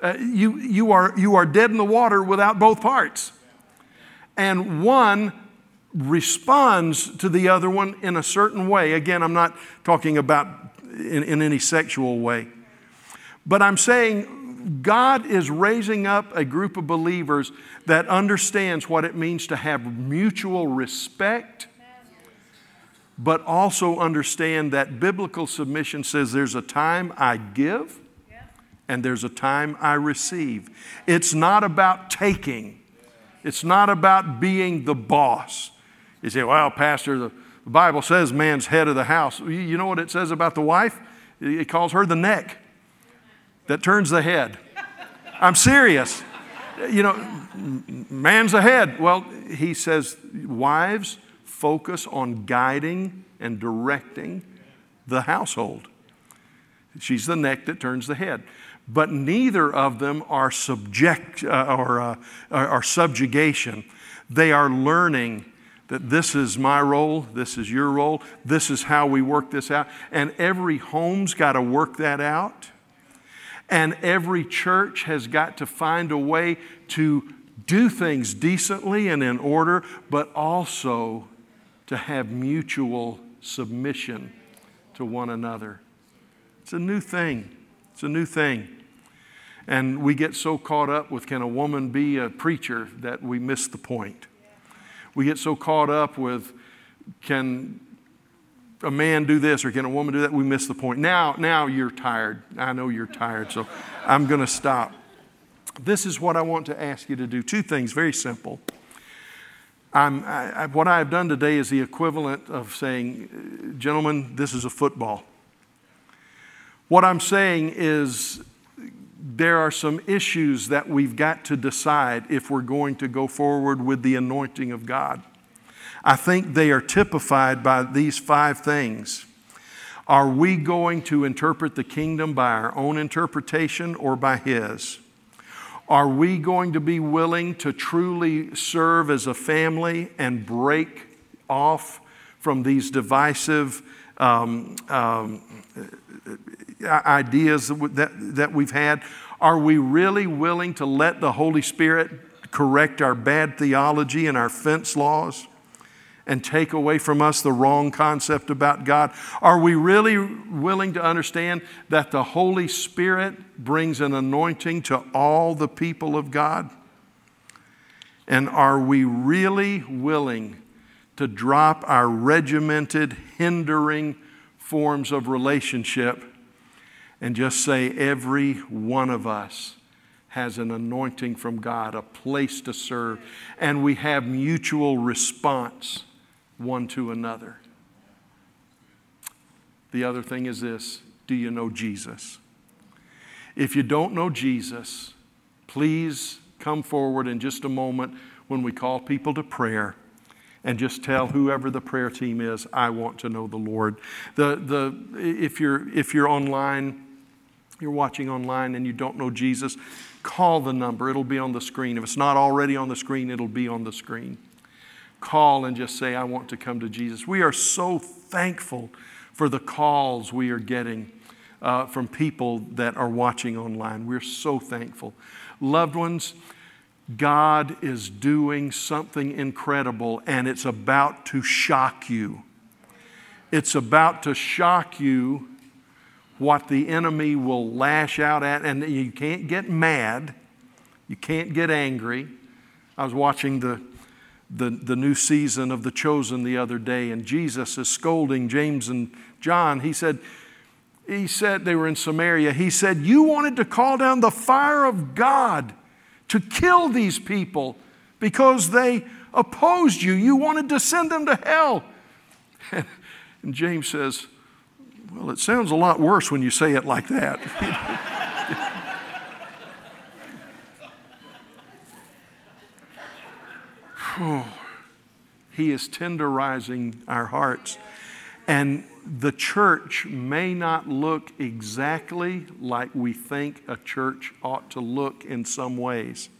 Uh, you, you, are, you are dead in the water without both parts. And one responds to the other one in a certain way. Again, I'm not talking about in, in any sexual way. But I'm saying God is raising up a group of believers that understands what it means to have mutual respect, but also understand that biblical submission says there's a time I give and there's a time I receive. It's not about taking, it's not about being the boss. You say, well, Pastor, the Bible says man's head of the house. You know what it says about the wife? It calls her the neck that turns the head. I'm serious. You know, man's the head. Well, he says, wives, focus on guiding and directing the household. She's the neck that turns the head but neither of them are subject uh, or uh, are subjugation. They are learning that this is my role, this is your role, this is how we work this out. And every home's got to work that out. And every church has got to find a way to do things decently and in order, but also to have mutual submission to one another. It's a new thing. It's a new thing. And we get so caught up with can a woman be a preacher that we miss the point. We get so caught up with can a man do this or can a woman do that? We miss the point. Now, now you're tired. I know you're tired, so I'm going to stop. This is what I want to ask you to do. Two things, very simple. I'm, I, what I have done today is the equivalent of saying, gentlemen, this is a football. What I'm saying is there are some issues that we've got to decide if we're going to go forward with the anointing of God. I think they are typified by these five things. Are we going to interpret the kingdom by our own interpretation or by His? Are we going to be willing to truly serve as a family and break off from these divisive um, um, ideas that, that we've had? Are we really willing to let the Holy Spirit correct our bad theology and our fence laws and take away from us the wrong concept about God? Are we really willing to understand that the Holy Spirit brings an anointing to all the people of God? And are we really willing to drop our regimented, hindering forms of relationship and just say, every one of us has an anointing from God, a place to serve, and we have mutual response one to another. The other thing is this do you know Jesus? If you don't know Jesus, please come forward in just a moment when we call people to prayer and just tell whoever the prayer team is, I want to know the Lord. The, the, if, you're, if you're online, you're watching online and you don't know Jesus, call the number. It'll be on the screen. If it's not already on the screen, it'll be on the screen. Call and just say, I want to come to Jesus. We are so thankful for the calls we are getting uh, from people that are watching online. We're so thankful. Loved ones, God is doing something incredible and it's about to shock you. It's about to shock you what the enemy will lash out at, and you can't get mad, you can't get angry. I was watching the, the, the new season of The Chosen the other day, and Jesus is scolding James and John. He said, he said they were in Samaria. He said, You wanted to call down the fire of God to kill these people because they opposed you. You wanted to send them to hell. And James says, Well, it sounds a lot worse when you say it like that. he is tenderizing our hearts. And the church may not look exactly like we think a church ought to look in some ways.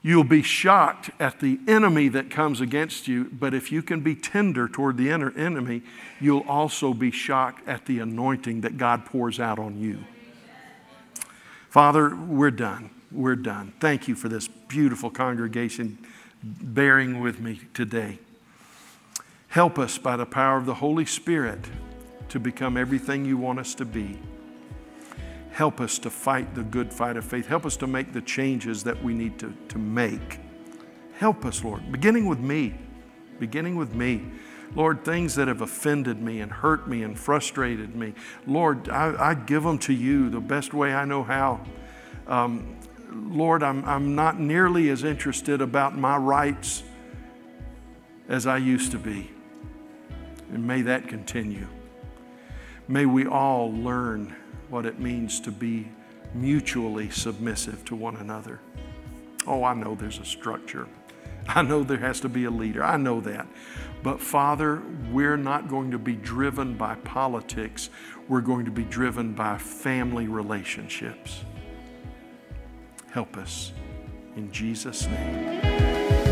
You'll be shocked at the enemy that comes against you, but if you can be tender toward the enemy, you'll also be shocked at the anointing that God pours out on you. Father, we're done. We're done. Thank you for this beautiful congregation bearing with me today. Help us by the power of the Holy Spirit to become everything you want us to be. Help us to fight the good fight of faith. Help us to make the changes that we need to, to make. Help us, Lord, beginning with me, beginning with me. Lord, things that have offended me and hurt me and frustrated me, Lord, I, I give them to you the best way I know how. Um, Lord, I'm, I'm not nearly as interested about my rights as I used to be. And may that continue. May we all learn what it means to be mutually submissive to one another. Oh, I know there's a structure. I know there has to be a leader. I know that. But Father, we're not going to be driven by politics. We're going to be driven by family relationships. Help us in Jesus' name.